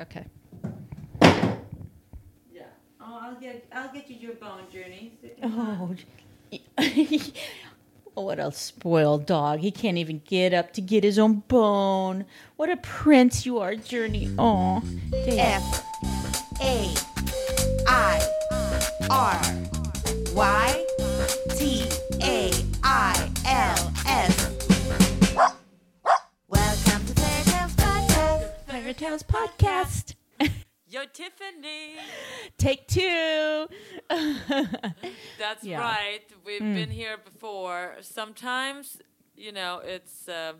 Okay. Yeah. Oh, I'll get I'll get you your bone journey. Oh, oh, what a spoiled dog. He can't even get up to get his own bone. What a prince you are, Journey. Oh, F A I R Y Tales Podcast. Yo, Tiffany. Take two. That's Yeah. right. We've been here before. Sometimes, you know, it's uh,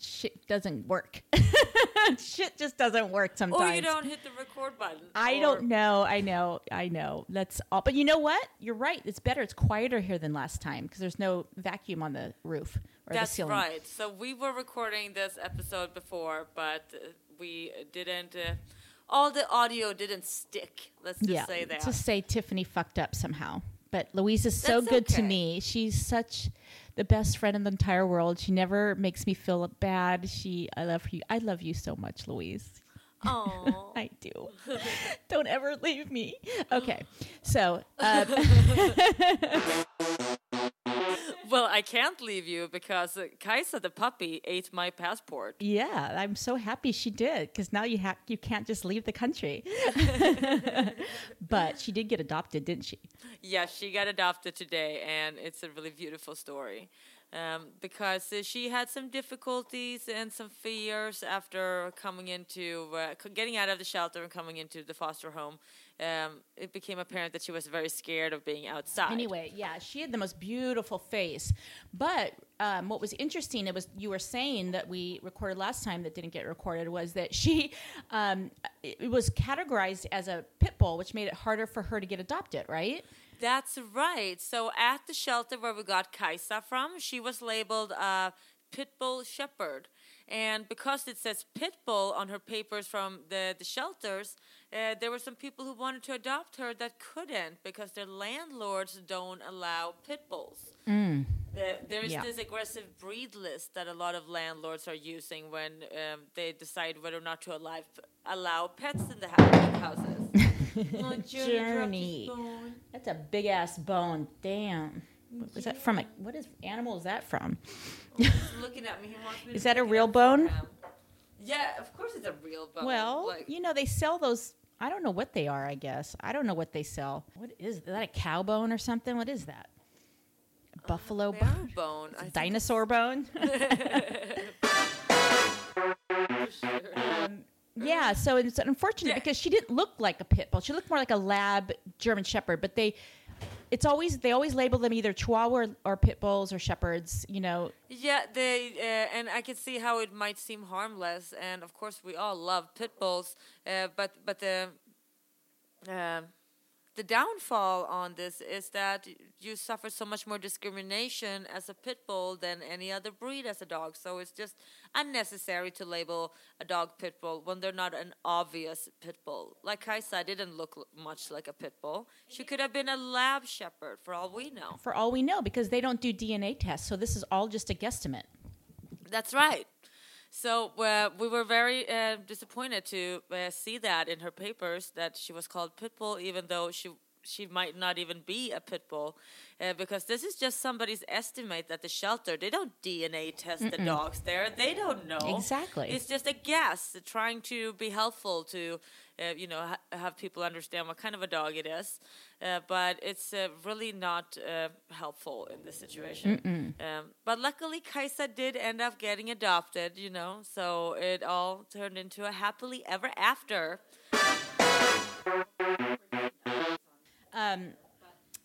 Shit doesn't work. Shit just doesn't work sometimes. or you don't hit the record button. I or- don't know. I know. I know. That's all. But you know what? You're right. It's better. It's quieter here than last time because there's no vacuum on the roof or the ceiling. That's right. So we were recording this episode before, but uh, we didn't. Uh, all the audio didn't stick. Let's just yeah. say that. To say Tiffany fucked up somehow. But Louise is so That's good to me. She's such the best friend in the entire world. She never makes me feel bad. She I love you. I love you so much, Louise. Oh. I do. Don't ever leave me. Okay. So, uh, well, I can't leave you because uh, Kaisa the puppy ate my passport. Yeah, I'm so happy she did because now you have you can't just leave the country. but she did get adopted, didn't she? Yeah, she got adopted today, and it's a really beautiful story. Um, because uh, she had some difficulties and some fears after coming into uh, getting out of the shelter and coming into the foster home. Um, it became apparent that she was very scared of being outside. Anyway, yeah, she had the most beautiful face. But um, what was interesting, it was you were saying that we recorded last time that didn't get recorded was that she um, it was categorized as a pit bull, which made it harder for her to get adopted, right? That's right. So at the shelter where we got Kaisa from, she was labeled a pit bull shepherd. And because it says pit bull on her papers from the, the shelters, uh, there were some people who wanted to adopt her that couldn't because their landlords don't allow pit bulls. The- there is Yeah. this aggressive breed list that a lot of landlords are using when um, they decide whether or not to allow, allow pets in the hou- houses. Oh, Journey dropped his Journey. bone. That's a big ass bone. Damn. What was that from? A, what is animal is that from? He's looking at me. He wants me Is that a real bone? Yeah, of course it's a real bone. Well, like, you know, they sell those. I don't know what they are, I guess. I don't know what they sell. What is, is that? A cow bone or something? What is that? A buffalo they are bone? bone. Dinosaur bone? Um, yeah, so it's unfortunate Yeah. because she didn't look like a pit bull. She looked more like a lab German shepherd, but they. It's always they always label them either Chihuahua or, or pit bulls or shepherds. You know, Yeah, they uh, and I can see how it might seem harmless, and of course we all love pit bulls, uh, but but the um the downfall on this is that you suffer so much more discrimination as a pit bull than any other breed as a dog. So it's just unnecessary to label a dog pit bull when they're not an obvious pit bull. Like Kaisa didn't look much like a pit bull. She could have been a lab shepherd for all we know. for all we know, because they don't do DNA tests, so this is all just a guesstimate. That's right. So uh, we were very uh, disappointed to uh, see that in her papers that she was called Pitbull, even though she she might not even be a pit bull, uh, because this is just somebody's estimate at the shelter. They don't DNA test the dogs there. They don't know Exactly. It's just a guess, trying to be helpful to, uh, you know, ha- have people understand what kind of a dog it is. Uh, but it's uh, really not uh, helpful in this situation. Um, but luckily, Kaisa did end up getting adopted, you know, so it all turned into a happily ever after. Um,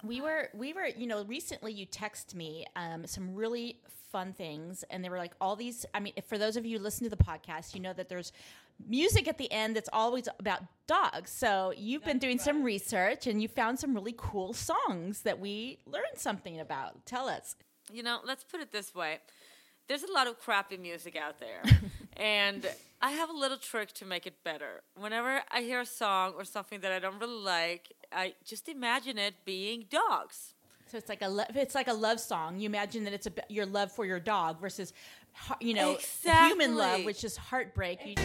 we were we were you know recently you text me um, some really fun things and they were like all these i mean for those of you who listen to the podcast you know that there's music at the end that's always about dogs so you've been doing some research and you found some really cool songs that we learned something about tell us you know, let's put it this way. There's a lot of crappy music out there. and I have a little trick to make it better. Whenever I hear a song or something that I don't really like, I just imagine it being dogs. So it's like a lo- it's like a love song. You imagine that it's a, your love for your dog versus, you know, exactly. human love, which is heartbreak. You-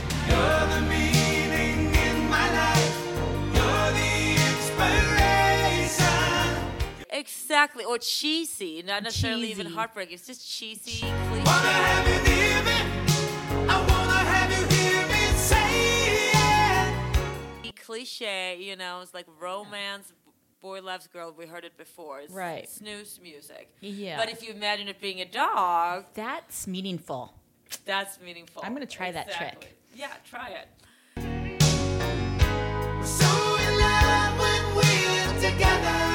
exactly, or cheesy, not necessarily cheesy. even heartbreak. It's just cheesy. Cliche. Cliche, you know, it's like romance, boy loves girl. We heard it before. It's Right. snooze music. Yeah. But if you imagine it being a dog, That's meaningful. that's meaningful. I'm gonna try that trick. Yeah, try it. So in love when we're together.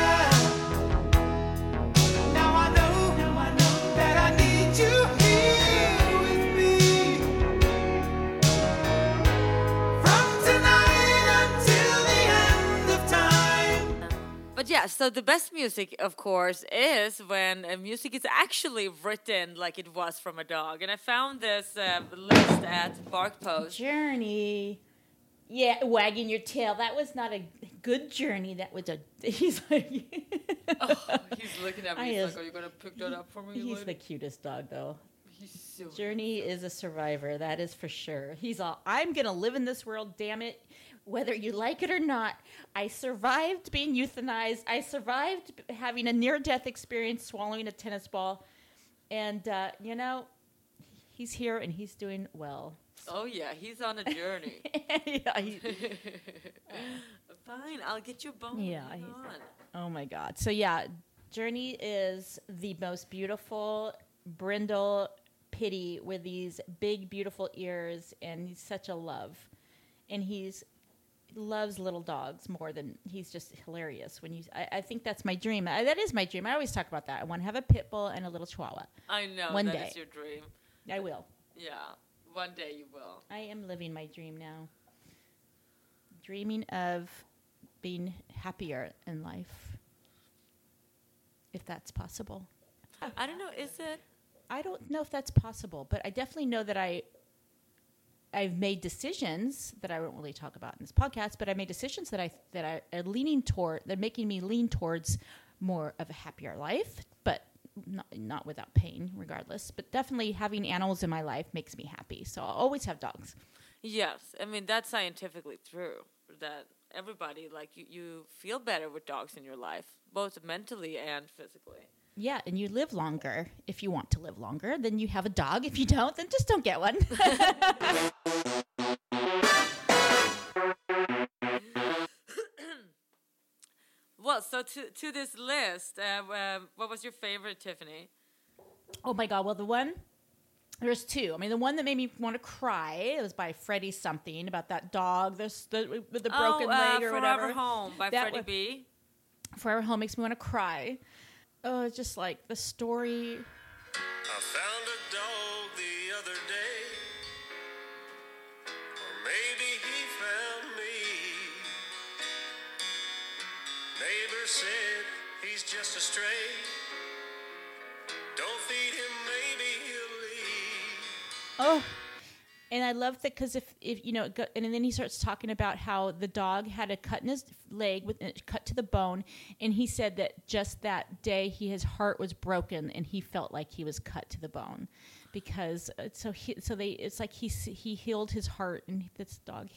Yeah, so the best music, of course, is when uh, music is actually written like it was from a dog. And I found this uh, list at BarkPost. Journey. Yeah, wagging your tail. That was not a good journey. That was a. He's like. Oh, he's looking at I me. He's is- like, "Are you gonna pick that up for me?" He's lady?" the cutest dog, though. He's so Journey is a survivor. That is for sure. He's all. I'm gonna live in this world. Damn it, whether you like it or not. I survived being euthanized. I survived having a near-death experience, swallowing a tennis ball, and uh, you know, he's here and he's doing well. Oh yeah, he's on a journey. yeah, he- Fine, I'll get you a bone. Yeah, he's- on. Oh my God. So yeah, Journey is the most beautiful brindle pitty with these big beautiful ears and he's such a love. And he's loves little dogs more than he's just hilarious when you I, I think that's my dream. I, that is my dream. I always talk about that. I want to have a pit bull and a little chihuahua. I know One that day. is your dream. I will. Yeah, one day you will. I am living my dream now. Dreaming of being happier in life. If that's possible. I don't know. Is it? I don't know if that's possible, but I definitely know that I I've made decisions that I won't really talk about in this podcast, but I made decisions that I that I are leaning toward that are making me lean towards more of a happier life, but not not without pain, regardless. But definitely having animals in my life makes me happy. So I'll always have dogs. Yes, I mean that's scientifically true. That everybody like you, you feel better with dogs in your life, both mentally and physically. Yeah, and you live longer if you want to live longer. Then you have a dog. If you don't, then just don't get one. Well, so to to this list, uh, um, what was your favorite, Tiffany? Oh my god! Well, the one there's two. I mean, the one that made me want to cry it was by Freddie something about that dog, this the with the broken oh, uh, leg or Forever whatever. Home by That Freddie one- B. Forever Home makes me want to cry. Oh, it's just like the story. I found a dog the other day. Or maybe he found me. Neighbor said he's just a stray. Don't feed him, maybe he'll leave. Oh, and I love that because if if you know, go, and then he starts talking about how the dog had a cut in his leg with it cut to the bone, and he said that just that day he his heart was broken and he felt like he was cut to the bone, because uh, so he so they it's like he he healed his heart and this dog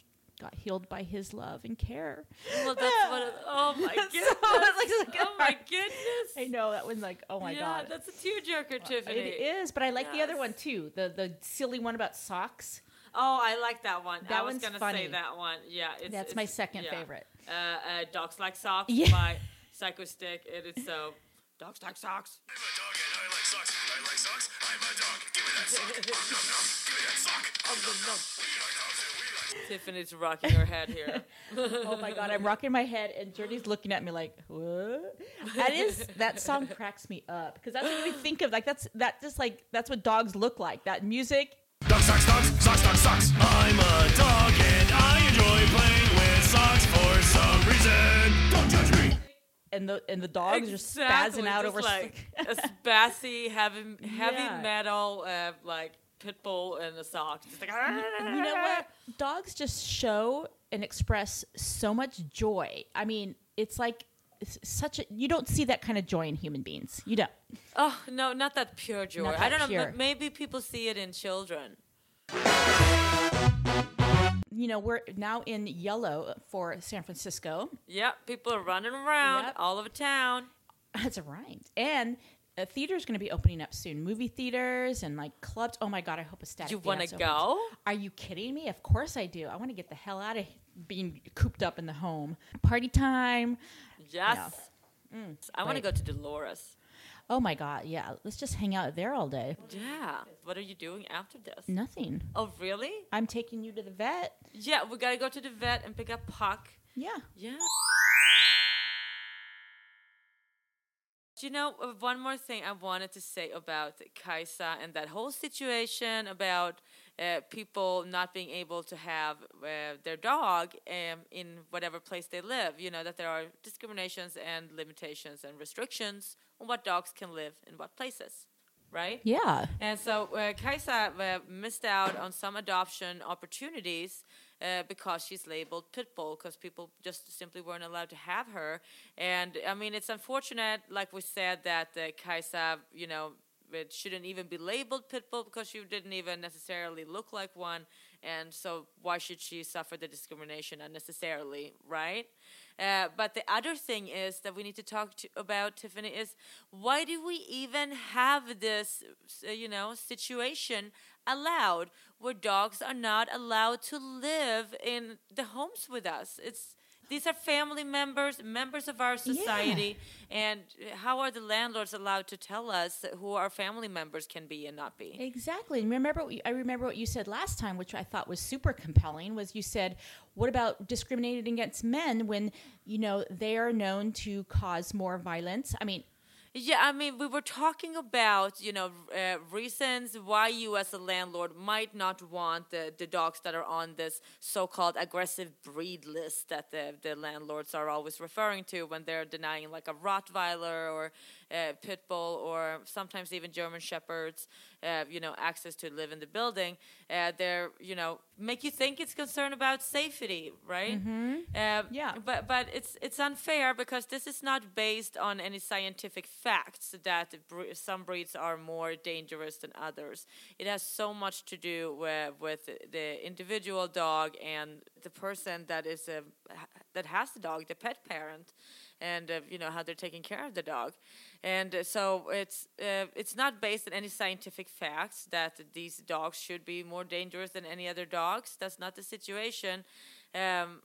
got healed by his love and care. Well, that's what. It, oh my goodness! it's like- oh my goodness! I know that one's like oh my yeah, god. that's a tearjerker, Tiffany. It is, but I like the other one too. The the silly one about socks. Oh, I like that one. That I was gonna funny. say that one. Yeah, it's, That's it's- my second yeah. favorite. Uh, uh, Dogs Like Socks Yeah. by Psychostick. It is so. Dogs Like Socks. I'm a dog and I like socks. I like socks. I'm a dog. Give me that sock. No, no. Give me that sock. No, no. We like dogs and we like Tiffany's rocking her head here. oh my god, I'm rocking my head, and Journey's looking at me like, "What?" That is that song cracks me up because that's what we think of. Like that's that just like that's what dogs look like. That music. Dog socks, dogs, socks, dogs, socks. I'm a dog and I enjoy playing with socks for some reason. Don't judge me. And the and the dogs Exactly, are spazzing out just over. like a spassy heavy heavy Yeah. metal uh, like pit bull in the socks. Just like, you know what? Dogs just show and express so much joy. I mean, it's like it's such a you don't see that kind of joy in human beings. You don't. Oh no, not that pure joy. Not I don't know. pure. m- Maybe people see it in children. You know, we're now in yellow for San Francisco. Yep, people are running around Yep. all over town. That's right. And a theater's going to be opening up soon. Movie theaters and like clubs. Oh my god! I hope a static. You want to go? Are you kidding me? Of course I do. I want to get the hell out of being cooped up in the home. Party time. Yes. I want to Mm, go to Dolores. Oh my god! Yeah, let's just hang out there all day. Yeah. What are you doing after this? Nothing. Oh, really? I'm taking you to the vet. Yeah, we gotta go to the vet and pick up Puck. Yeah. Yeah. Do you know uh, one more thing I wanted to say about Kaisa and that whole situation about uh, people not being able to have uh, their dog um, in whatever place they live? You know, that there are discriminations and limitations and restrictions on what dogs can live in what places, right? Yeah. And so uh, Kaisa uh, missed out on some adoption opportunities uh, because she's labeled pit bull because people just simply weren't allowed to have her. And I mean, it's unfortunate, like we said, that uh, Kaisa, you know, it shouldn't even be labeled pit bull because she didn't even necessarily look like one. And so, why should she suffer the discrimination unnecessarily, right? Uh, but the other thing is that we need to talk to, about Tiffany is why do we even have this, uh, you know, situation allowed where dogs are not allowed to live in the homes with us? It's these are family members, members of our society, and how are the landlords allowed to tell us who our family members can be and not be? Exactly. And remember, you, I remember what you said last time, which I thought was super compelling. Was you said, "What about discriminating against men when you know they are known to cause more violence?" I mean, Yeah, I mean, we were talking about, you know, uh, reasons why you as a landlord might not want the, the dogs that are on this so-called aggressive breed list that the, the landlords are always referring to when they're denying like a Rottweiler or uh, Pit Bull or sometimes even German Shepherds, uh, you know, access to live in the building. Uh, they're, you know, make you think it's concerned about safety, right? Um, Yeah. but but it's it's unfair because this is not based on any scientific facts that some breeds are more dangerous than others. It has so much to do with, with the individual dog and the person that is a, that has the dog, the pet parent, and you know how they're taking care of the dog. And uh, so it's uh, it's not based on any scientific facts that these dogs should be more dangerous than any other dogs. That's not the situation. Um,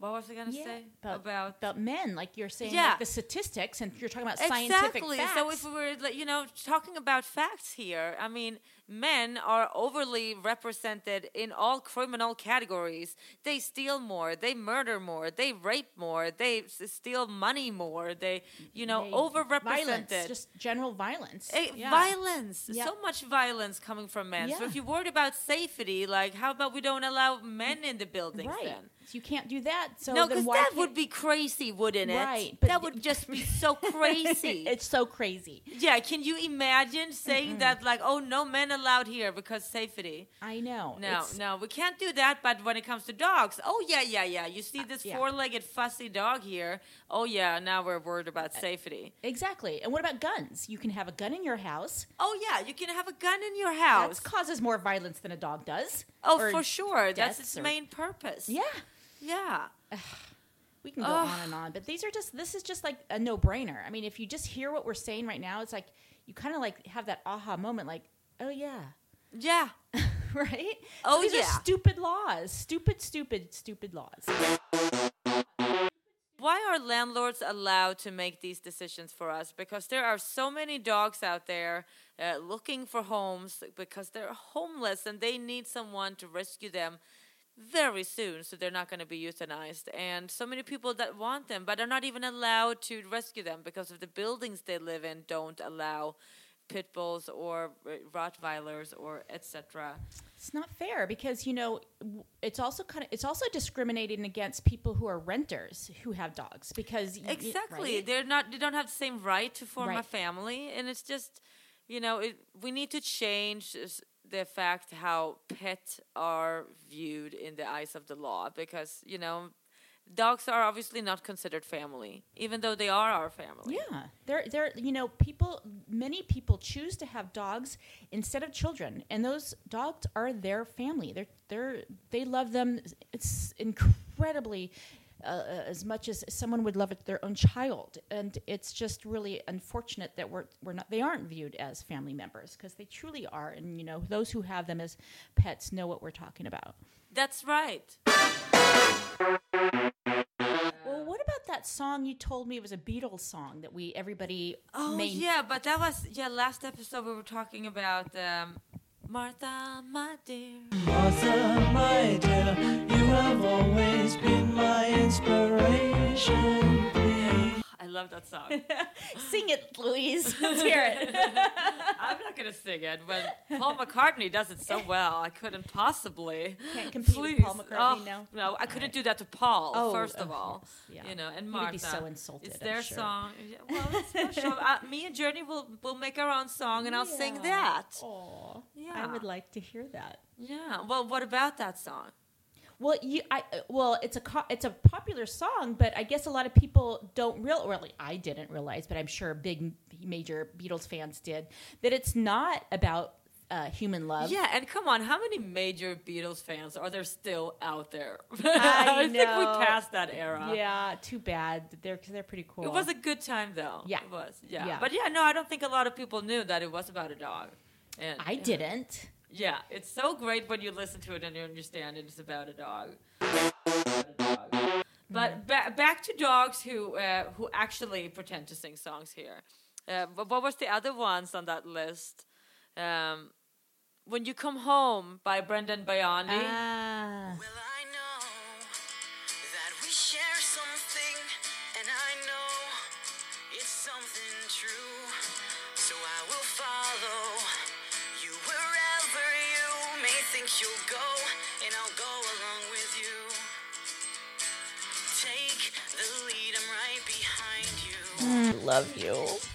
what was I gonna yeah, say about, about men, like you're saying, Yeah. like the statistics, and you're talking about scientific exactly. facts. So if we were, like, you know, talking about facts here, I mean, men are overly represented in all criminal categories. They steal more, they murder more, they rape more, they s- steal money more. They, you know, They- overrepresented. violence, just general violence. Eh, Yeah. Violence, Yeah. so much violence coming from men. So if you're worried about safety, like how about we don't allow men in the buildings right? then? You can't do that. So no, because that would be crazy, wouldn't it? Right, that would just be so crazy. it's so crazy. Yeah, can you imagine saying that like, oh, no men allowed here because safety? I know. No, It's- no, we can't do that. But when it comes to dogs, oh yeah, yeah, yeah. You see this Uh, yeah. four-legged fussy dog here? Oh yeah, now we're worried about Uh, safety. Exactly. And what about guns? You can have a gun in your house. Oh yeah, you can have a gun in your house. That causes more violence than a dog does. Oh, for sure. That's its main purpose. Yeah. Yeah. We can go Ugh. on and on, but these are just this is just like a no-brainer. I mean, if you just hear what we're saying right now, it's like you kind of like have that aha moment like, "Oh yeah." Yeah. right? Oh, so these yeah. are stupid laws. Stupid, stupid, stupid laws. Why are landlords allowed to make these decisions for us? Because there are so many dogs out there uh, looking for homes because they're homeless and they need someone to rescue them very soon, so they're not going to be euthanized. And so many people that want them, but are not even allowed to rescue them because of the buildings they live in don't allow pit bulls or uh, Rottweilers or etc. It's not fair because you know it's also kind of it's also discriminating against people who are renters who have dogs because Exactly. right? They're not. They don't have the same right to form a family, and it's just, you know, it, we need to change the fact how pets are viewed in the eyes of the law because you know, dogs are obviously not considered family, even though they are our family. Yeah, they're they're you know people many people choose to have dogs instead of children, and those dogs are their family. They're they're they love them. It's incredibly uh, as much as someone would love it, their own child. And it's just really unfortunate that we're we're not they aren't viewed as family members because they truly are. And you know, those who have them as pets know what we're talking about. That's right. Well, what about that song you told me was a Beatles song that we everybody Oh made? yeah, but that was yeah. Last episode we were talking about um, Martha, my dear. Martha, my dear, you have always been my inspiration. Please. I love that song. Sing it, Louise. Let's hear it. I'm not gonna sing it, but Paul McCartney does it so well. I couldn't possibly. Can't compete with Paul McCartney Oh, now? No, I couldn't do that to Paul. Oh, first of of all, yeah. you know, and Martha. would be so insulted, It's I'm their sure. song. Well, it's special. uh, me and Journey will will make our own song, and I'll sing that. Aw, Yeah. I would like to hear that. Yeah. Well, what about that song? Well, you, I, well, it's a co- it's a popular song, but I guess a lot of people don't real. Really, I didn't realize, but I'm sure big major Beatles fans did that it's not about uh, human love. Yeah, and come on, how many major Beatles fans are there still out there? I think we passed that era. Yeah, too bad. They're cause they're pretty cool. It was a good time though. Yeah. It was. Yeah. Yeah. But yeah, no, I don't think a lot of people knew that it was about a dog. And I didn't. Yeah, it's so great when you listen to it and you understand it is about a dog. About a dog. But ba- back to dogs who uh, who actually pretend to sing songs here. Uh, but what was the other ones on that list? Um, when you come home by Brendan Bayani. Ah, you'll go, and I'll go along with you. Take the lead, I'm right behind you. Mm. love you.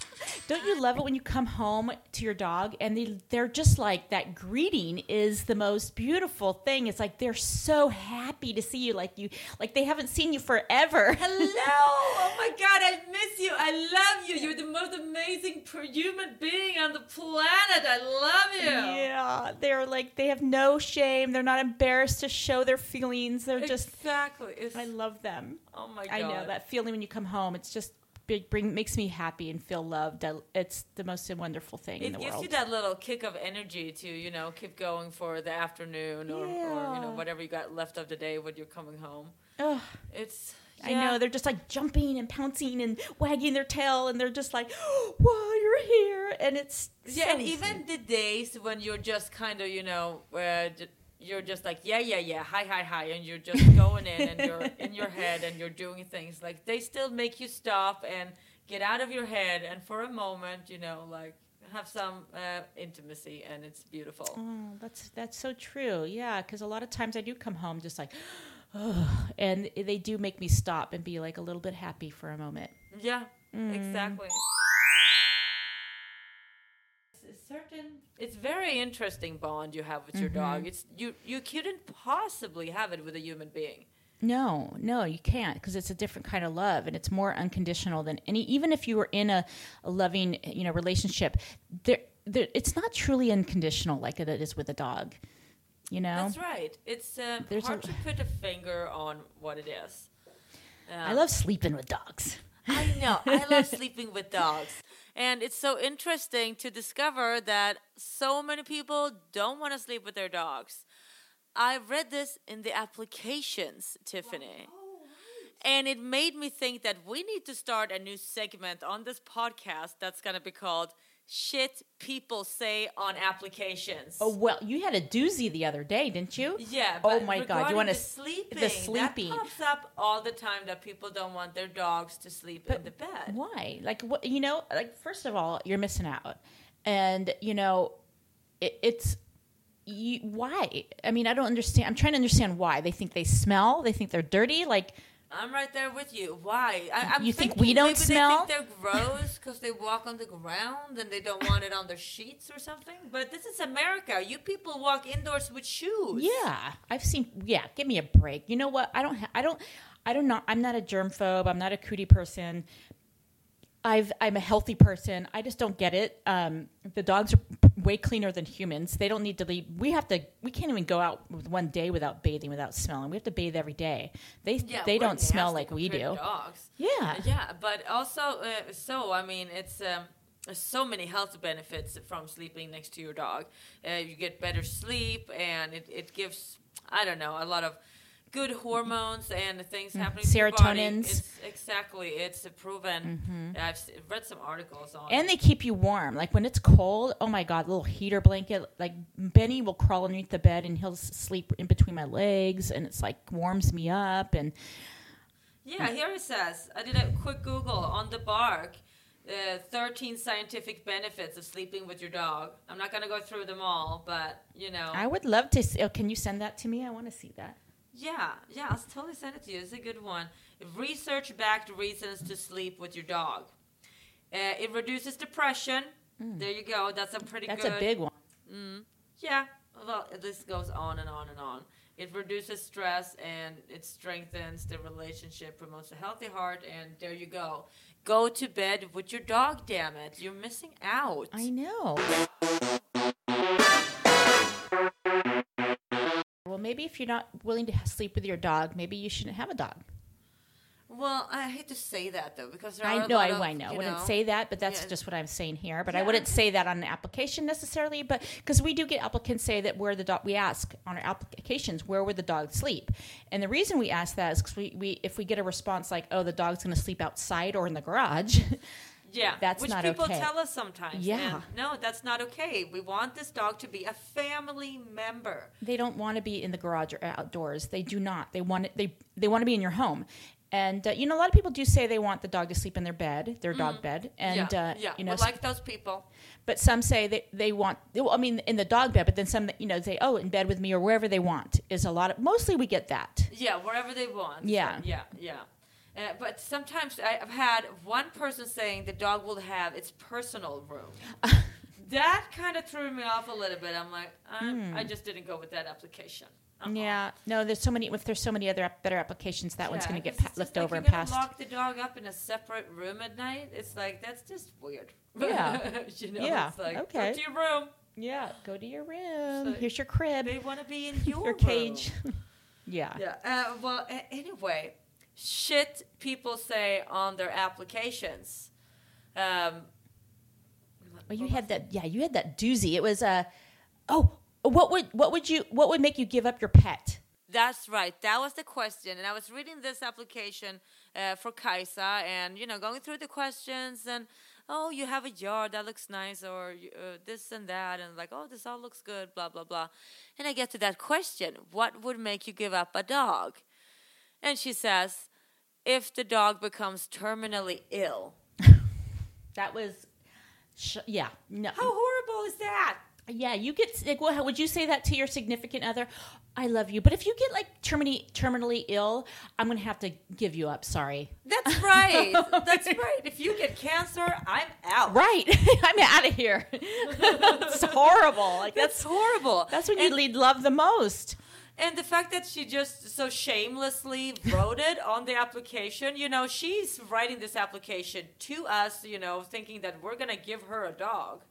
Don't you love it when you come home to your dog and they, they're just like that greeting is the most beautiful thing. It's like they're so happy to see you, like you, like they haven't seen you forever. Hello! Oh my god, I miss you. I love you. You're the most amazing human being on the planet. I love you. Yeah, they're like they have no shame. They're not embarrassed to show their feelings. They're just. exactly. I love them. oh my god. I know that feeling when you come home. It's just big, bring makes me happy and feel loved. It's the most wonderful thing in It the gives world. you that little kick of energy to, you know, keep going for the afternoon or, or you know, whatever you got left of the day when you're coming home. Ugh. It's I know they're just like jumping and pouncing and wagging their tail, and they're just like, "Wow, you're here!" And it's Yeah, so and even the days when you're just kind of, you know, where j- you're just like, yeah, yeah, yeah, hi, hi, hi, and you're just going in and you're in your head and you're doing things like they still make you stop and get out of your head and for a moment, you know, like have some uh, intimacy and it's beautiful. Oh, that's that's so true. Yeah, because a lot of times I do come home just like, oh, and they do make me stop and be like a little bit happy for a moment. Yeah, exactly. Certain it's very interesting bond you have with your dog. It's you you couldn't possibly have it with a human being. No, no, you can't because it's a different kind of love and it's more unconditional than any. Even if you were in a, a loving, you know, relationship, there, there, it's not truly unconditional like it is with a dog. You know, That's right. It's um, hard a- to put a finger on what it is. I love sleeping with dogs. I know. I love sleeping with dogs. And it's so interesting to discover that so many people don't want to sleep with their dogs. I read this in the applications, Tiffany. Oh, and it made me think that we need to start a new segment on this podcast that's going to be called Shit People Say on Applications. Oh well, you had a doozy the other day, didn't you? Yeah. Oh my God! You want to sleeping? The sleeping. that pops up all the time that people don't want their dogs to sleep in the bed. Why? Like what? You know, like first of all, you're missing out, and you know, it, it's. You, why? I mean, I don't understand. I'm trying to understand why they think they smell. They think they're dirty. Like, I'm right there with you. Why? I, I'm You think we don't maybe smell? They think they're gross because they walk on the ground and they don't want it on their sheets or something. But this is America. You people walk indoors with shoes. yeah, I've seen. Yeah, give me a break. You know what? I don't. Ha- I don't. I don't know. I'm not a germ phobe. I'm not a cootie person. I've. I'm a healthy person. I just don't get it. Um, the dogs are way cleaner than humans. They don't need to leave. We have to. We can't even go out with one day without bathing, without smelling. We have to bathe every day. They Yeah, they don't smell like we do. Dogs. Yeah. Yeah, but also, uh, so I mean, it's um, so many health benefits from sleeping next to your dog. Uh, you get better sleep, and it, it gives I don't know a lot of good hormones and things happening. your body. It's, exactly, it's proven. I've read some articles on. And it. they keep you warm. Like when it's cold, oh my god, little heater blanket. Like Benny will crawl underneath the bed and he'll sleep in between my legs, and it's like warms me up. And Yeah, here it says. I did a quick Google on the bark. Uh, 13 scientific benefits of sleeping with your dog. I'm not going to go through them all, but you know. I would love to. See, oh, can you send that to me? I want to see that. Yeah, yeah, I'll totally send it to you. It's a good one. Research backed reasons to sleep with your dog. Uh, it reduces depression. There you go. That's a pretty Mm. That's good. a big one. Yeah, well, this goes on and on and on. It reduces stress and it strengthens the relationship, promotes a healthy heart, and there you go. Go to bed with your dog, damn it. You're missing out. I know. Maybe if you're not willing to sleep with your dog, maybe you shouldn't have a dog. Well, I hate to say that though, because there are I know, I, of, I know. I wouldn't know- say that, but that's Yeah. just what I'm saying here. But I wouldn't say that on an application necessarily. But because we do get applicants say that where the dog, we ask on our applications where would the dog sleep, and the reason we ask that is because we, we if we get a response like oh the dog's going to sleep outside or in the garage, Yeah, That's which not people okay. tell us sometimes. Yeah. no, that's not okay. We want this dog to be a family member. they don't want to be in the garage or outdoors. They do not. They want it, they they want to be in your home. And uh, you know, a lot of people do say they want the dog to sleep in their bed, their dog bed, and Mm-hmm. yeah, uh, yeah, you know, we're like those people. but some say they, they want i mean in the dog bed but then some you know say oh in bed with me or wherever they want is a lot of mostly we get that Yeah, wherever they want. Yeah. yeah, yeah. Uh, but sometimes I've had one person saying the dog will have its personal room. that kind of threw me off a little bit. I'm like, uh, I just didn't go with that application. Hmm. yeah no there's so many if there's so many other better applications that one's going to get pa- left like over and passed Lock the dog up in a separate room at night. It's like that's just weird. Yeah. you know, Yeah, It's like, okay. Go to your room. yeah go to your room So here's your crib They want to be in your, your cage yeah Yeah. Uh, well, a- anyway, shit people say on their applications. Um, well you had that yeah you had that doozy it was uh oh what would what would you what would make you give up your pet That's right. That was the question. And I was reading this application uh, for Kaisa and, you know, going through the questions and, oh, you have a yard that looks nice or uh, this and that. And like, oh, this all looks good, blah, blah, blah. And I get to that question what would make you give up a dog? And she says, if the dog becomes terminally ill. that was sh- yeah no How horrible is that? Yeah, you get like, well, would you say that to your significant other? I love you, but if you get like terminally terminally ill, I'm gonna have to give you up. Sorry. That's right. That's right. If you get cancer, I'm out. Right, I'm out of here. it's horrible. Like That's that's horrible. that's when you And- lead love the most. And the fact that she just so shamelessly wrote it on the application, you know, she's writing this application to us, you know, thinking that we're gonna give her a dog.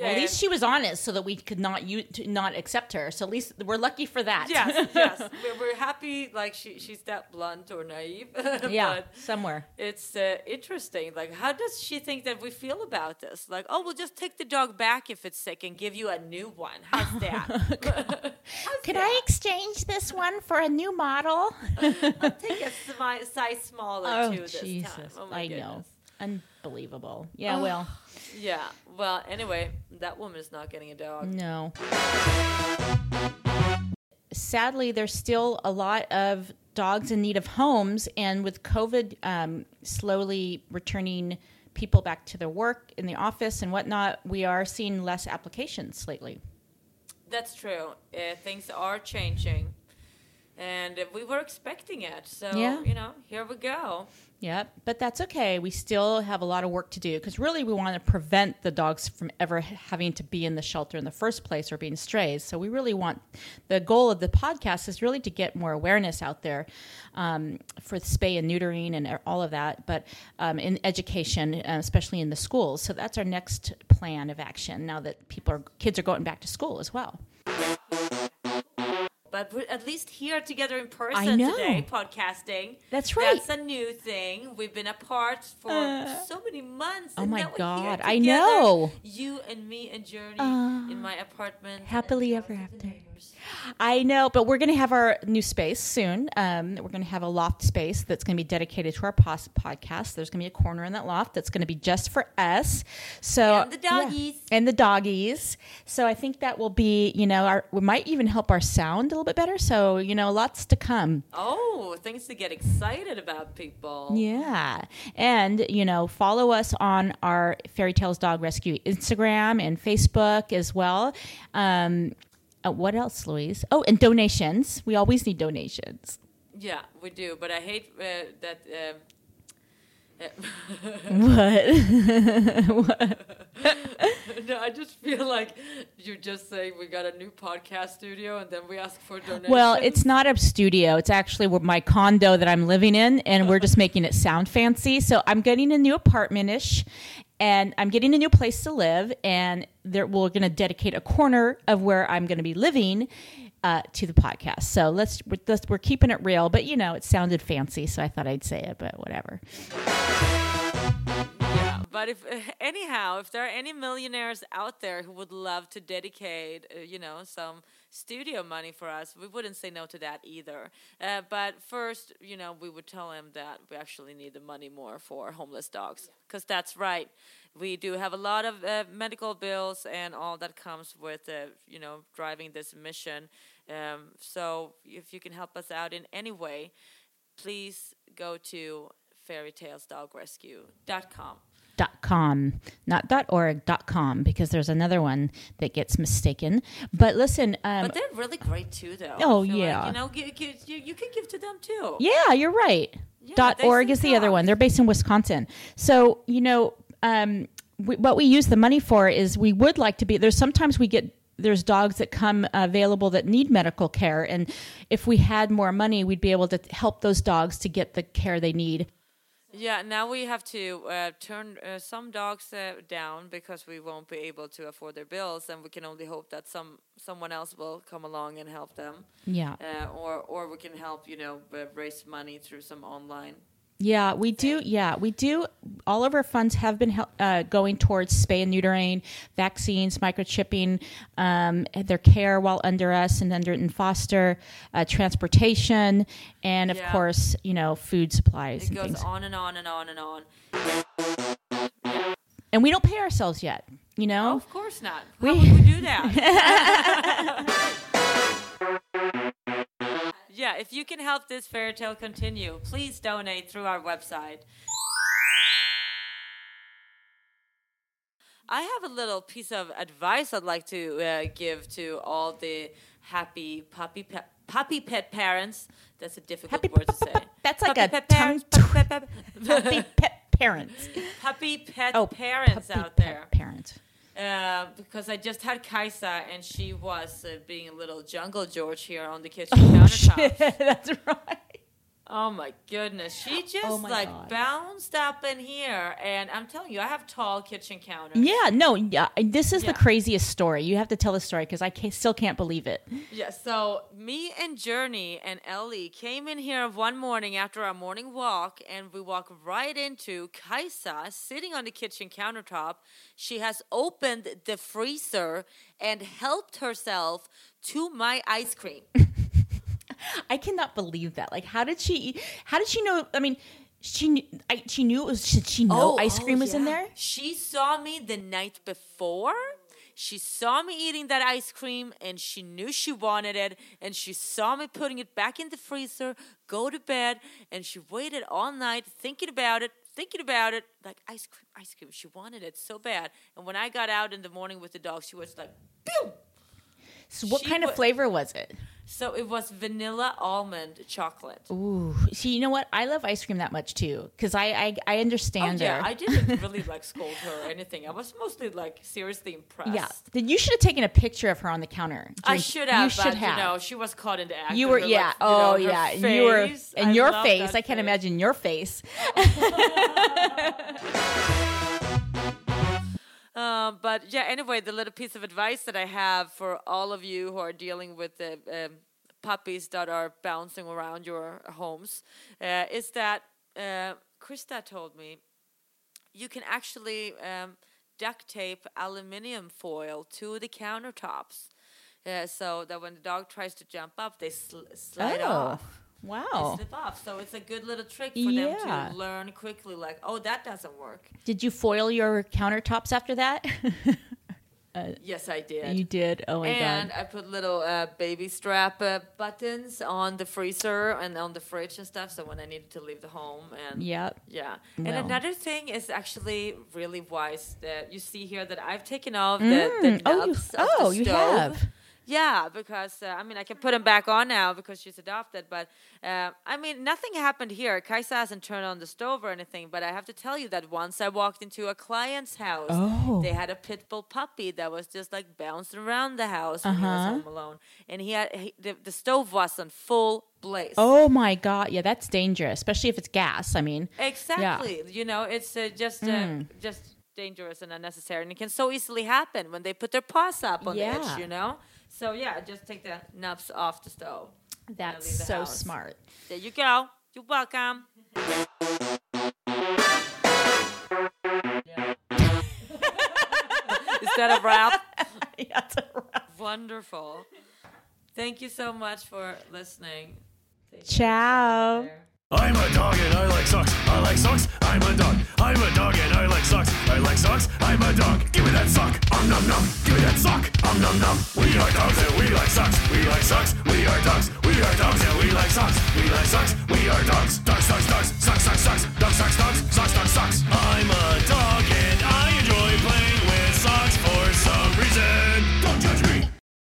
Well, at least she was honest, so that we could not you not accept her. So at least we're lucky for that. yes, yes, we're, we're happy. Like she, she's that blunt or naive. yeah, but somewhere. it's uh, interesting. Like, how does she think that we feel about this? Like, oh, we'll just take the dog back if it's sick and give you a new one. How's that? How's Could that? I exchange this one for a new model? I'll take a size smaller oh too this Jesus! time? Oh my I goodness. know. Unbelievable. Yeah. Well, Yeah. Well, anyway, that woman is not getting a dog. No. Sadly, there's still a lot of dogs in need of homes, and with COVID um, slowly returning people back to their work in the office and whatnot, we are seeing less applications lately. That's true. Uh, things are changing. and we were expecting it. So Yeah. you know, here we go. Yep, but that's okay. We still have a lot of work to do because really we want to prevent the dogs from ever having to be in the shelter in the first place or being strays. So we really want the goal of the podcast is really to get more awareness out there um, for spay and neutering and all of that, but um, in education, uh, especially in the schools. So that's our next plan of action now that people are kids are going back to school as well. But we're at least here together in person today, podcasting. That's right. That's a new thing. We've been apart for so many months. oh and my now we're here God, I know. You and me and Journey Uh, in my apartment. happily ever after. I know, but we're going to have our new space soon. Um, we're going to have a loft space that's going to be dedicated to our pos- podcast. There's going to be a corner in that loft that's going to be just for us. So And the doggies. Yeah. and the doggies. So I think that will be, you know, our we might even help our sound a little bit better. So you know, lots to come. Oh, things to get excited about, people. Yeah. And, you know, follow us on our Fairy Tales Dog Rescue Instagram and Facebook as well. Um, uh, what else, Louise? Oh, and donations. We always need donations. Yeah, we do. But I hate uh, that. Um, What? no, I just feel like you're just saying we got a new podcast studio and then we ask for donations. well, it's not a studio. It's actually my condo that I'm living in, and we're just making it sound fancy. So I'm getting a new apartment ish, and I'm getting a new place to live, and there, we're going to dedicate a corner of where I'm going to be living. Uh, to the podcast, so let's we're, let's we're keeping it real, but you know it sounded fancy, so I thought I'd say it, but whatever. Yeah, but if anyhow, if there are any millionaires out there who would love to dedicate, uh, you know, some studio money for us, we wouldn't say no to that either. Uh, but first, you know, we would tell him that we actually need the money more for homeless dogs, because that's right. We do have a lot of uh, medical bills and all that comes with, uh, you know, driving this mission. Um, so if you can help us out in any way, please go to fairytalesdogrescue.com. dot com not dot org dot com because there's another one that gets mistaken but listen um But they're really great too, though. Oh, feel like, yeah. you know, gi- you, you can give to them too. yeah you're right dot org is the other one they're based in wisconsin so you know um we, what we use the money for is we would like to be there's sometimes we get there's dogs that come available that need medical care and if we had more money we'd be able to help those dogs to get the care they need Yeah, now we have to uh, turn uh, some dogs uh, down because we won't be able to afford their bills, and we can only hope that some someone else will come along and help them, yeah uh, or or we can help, you know, uh, raise money through some online. Yeah, we do. Yeah, we do. All of our funds have been uh, going towards spay and neutering, vaccines, microchipping, um, their care while under us and under in foster, uh, transportation, and of Yeah. course, you know, food supplies It and goes things. on and on and on and on. And we don't pay ourselves yet. You know, Of course not. How We- would we do that? yeah, if you can help this fairy tale continue, please donate through our website. I have a little piece of advice I'd like to uh, give to all the happy puppy pe- puppy pet parents. That's a difficult Happy word to say. that's like Puppy a pet tongue parents, puppy pet, pet- puppy pet parents. puppy pet Oh, parents puppy out pet there. Parents. Uh, because I just had Kaisa and she was uh, being a little jungle George here on the kitchen Oh, countertop. That's right. Oh my goodness, she oh just Oh like God. bounced up in here, and I'm telling you, I have tall kitchen counters. Yeah, no, yeah. This is Yeah. the craziest story. You have to tell the story because I ca still can't believe it. Yeah, so me and Journey and Ellie came in here one morning after our morning walk, and we walk right into Kaisa sitting on the kitchen countertop. She has opened the freezer and helped herself to my ice cream. I cannot believe that. Like, how did she? How did she know? I mean, she knew. I, she knew it was. Did she know oh, ice cream oh, was in there? She saw me the night before. She saw me eating that ice cream and she knew she wanted it. And she saw me putting it back in the freezer, go to bed. And she waited all night thinking about it, thinking about it. Like, ice cream, ice cream. She wanted it so bad. And when I got out in the morning with the dog, she was like, pew! So what She kind of flavor was it? So it was vanilla almond chocolate. Ooh, see, you know what? I love ice cream that much too, because I, I I Oh, understand yeah, her. I didn't really like scold her or anything. I was mostly like seriously impressed. yeah, Then you should have taken a picture of her on the counter. I should have, You should but have. you know, she was caught in the act. You were, her, yeah. like, oh, you oh, know, yeah. You were, and I your face. I can't face. imagine your face. Um, but yeah, anyway, the little piece of advice that I have for all of you who are dealing with the um, puppies that are bouncing around your homes uh, is that uh, Krista told me you can actually um, duct tape aluminium foil to the countertops. Uh, so that when the dog tries to jump up, they sl- slide off. Wow. slip off. So it's a good little trick for Yeah. them to learn quickly. Like, oh, that doesn't work. Did you foil your countertops after that? Yes, I did. you did. Oh my and god. I put little uh, baby strap uh, buttons on the freezer and on the fridge and stuff. So when I needed to leave the home, and Yep. yeah. And another thing is actually really wise that you see here that I've taken off the, Mm. the Oh, you- oh, the you have. Yeah, because uh, I mean I can put him back on now because she's adopted. But uh, I mean nothing happened here. Kaisa hasn't turned on the stove or anything. But I have to tell you that once I walked into a client's house, Oh. they had a pit bull puppy that was just like bouncing around the house when he was Uh-huh. home alone, and he had he, the, the stove was on full blaze. Oh my god. Yeah, that's dangerous, especially if it's gas. I mean, Exactly. You know, it's uh, just uh, Mm. just dangerous and unnecessary, and it can so easily happen when they put their paws up on the edge. You know. So yeah, just take the nubs off the stove. that's the so house. smart. There you go. You're welcome. Is that a wrap? yeah, a wrap. Wonderful. Thank you so much for listening. Care. Ciao. I'm a dog and I like socks. I like socks. I'm a dog. I'm a dog and I like socks. I like socks. I'm a dog. Give me that sock. I'm nom nom. Give me that sock. I'm nom nom. We are dogs and we like socks. We like socks. We are dogs. We are dogs and we like socks. We like socks. We are dogs. Dogs, dogs, dogs. Socks, socks, socks. Dogs, socks, dogs. Socks, dogs, socks. I'm a dog.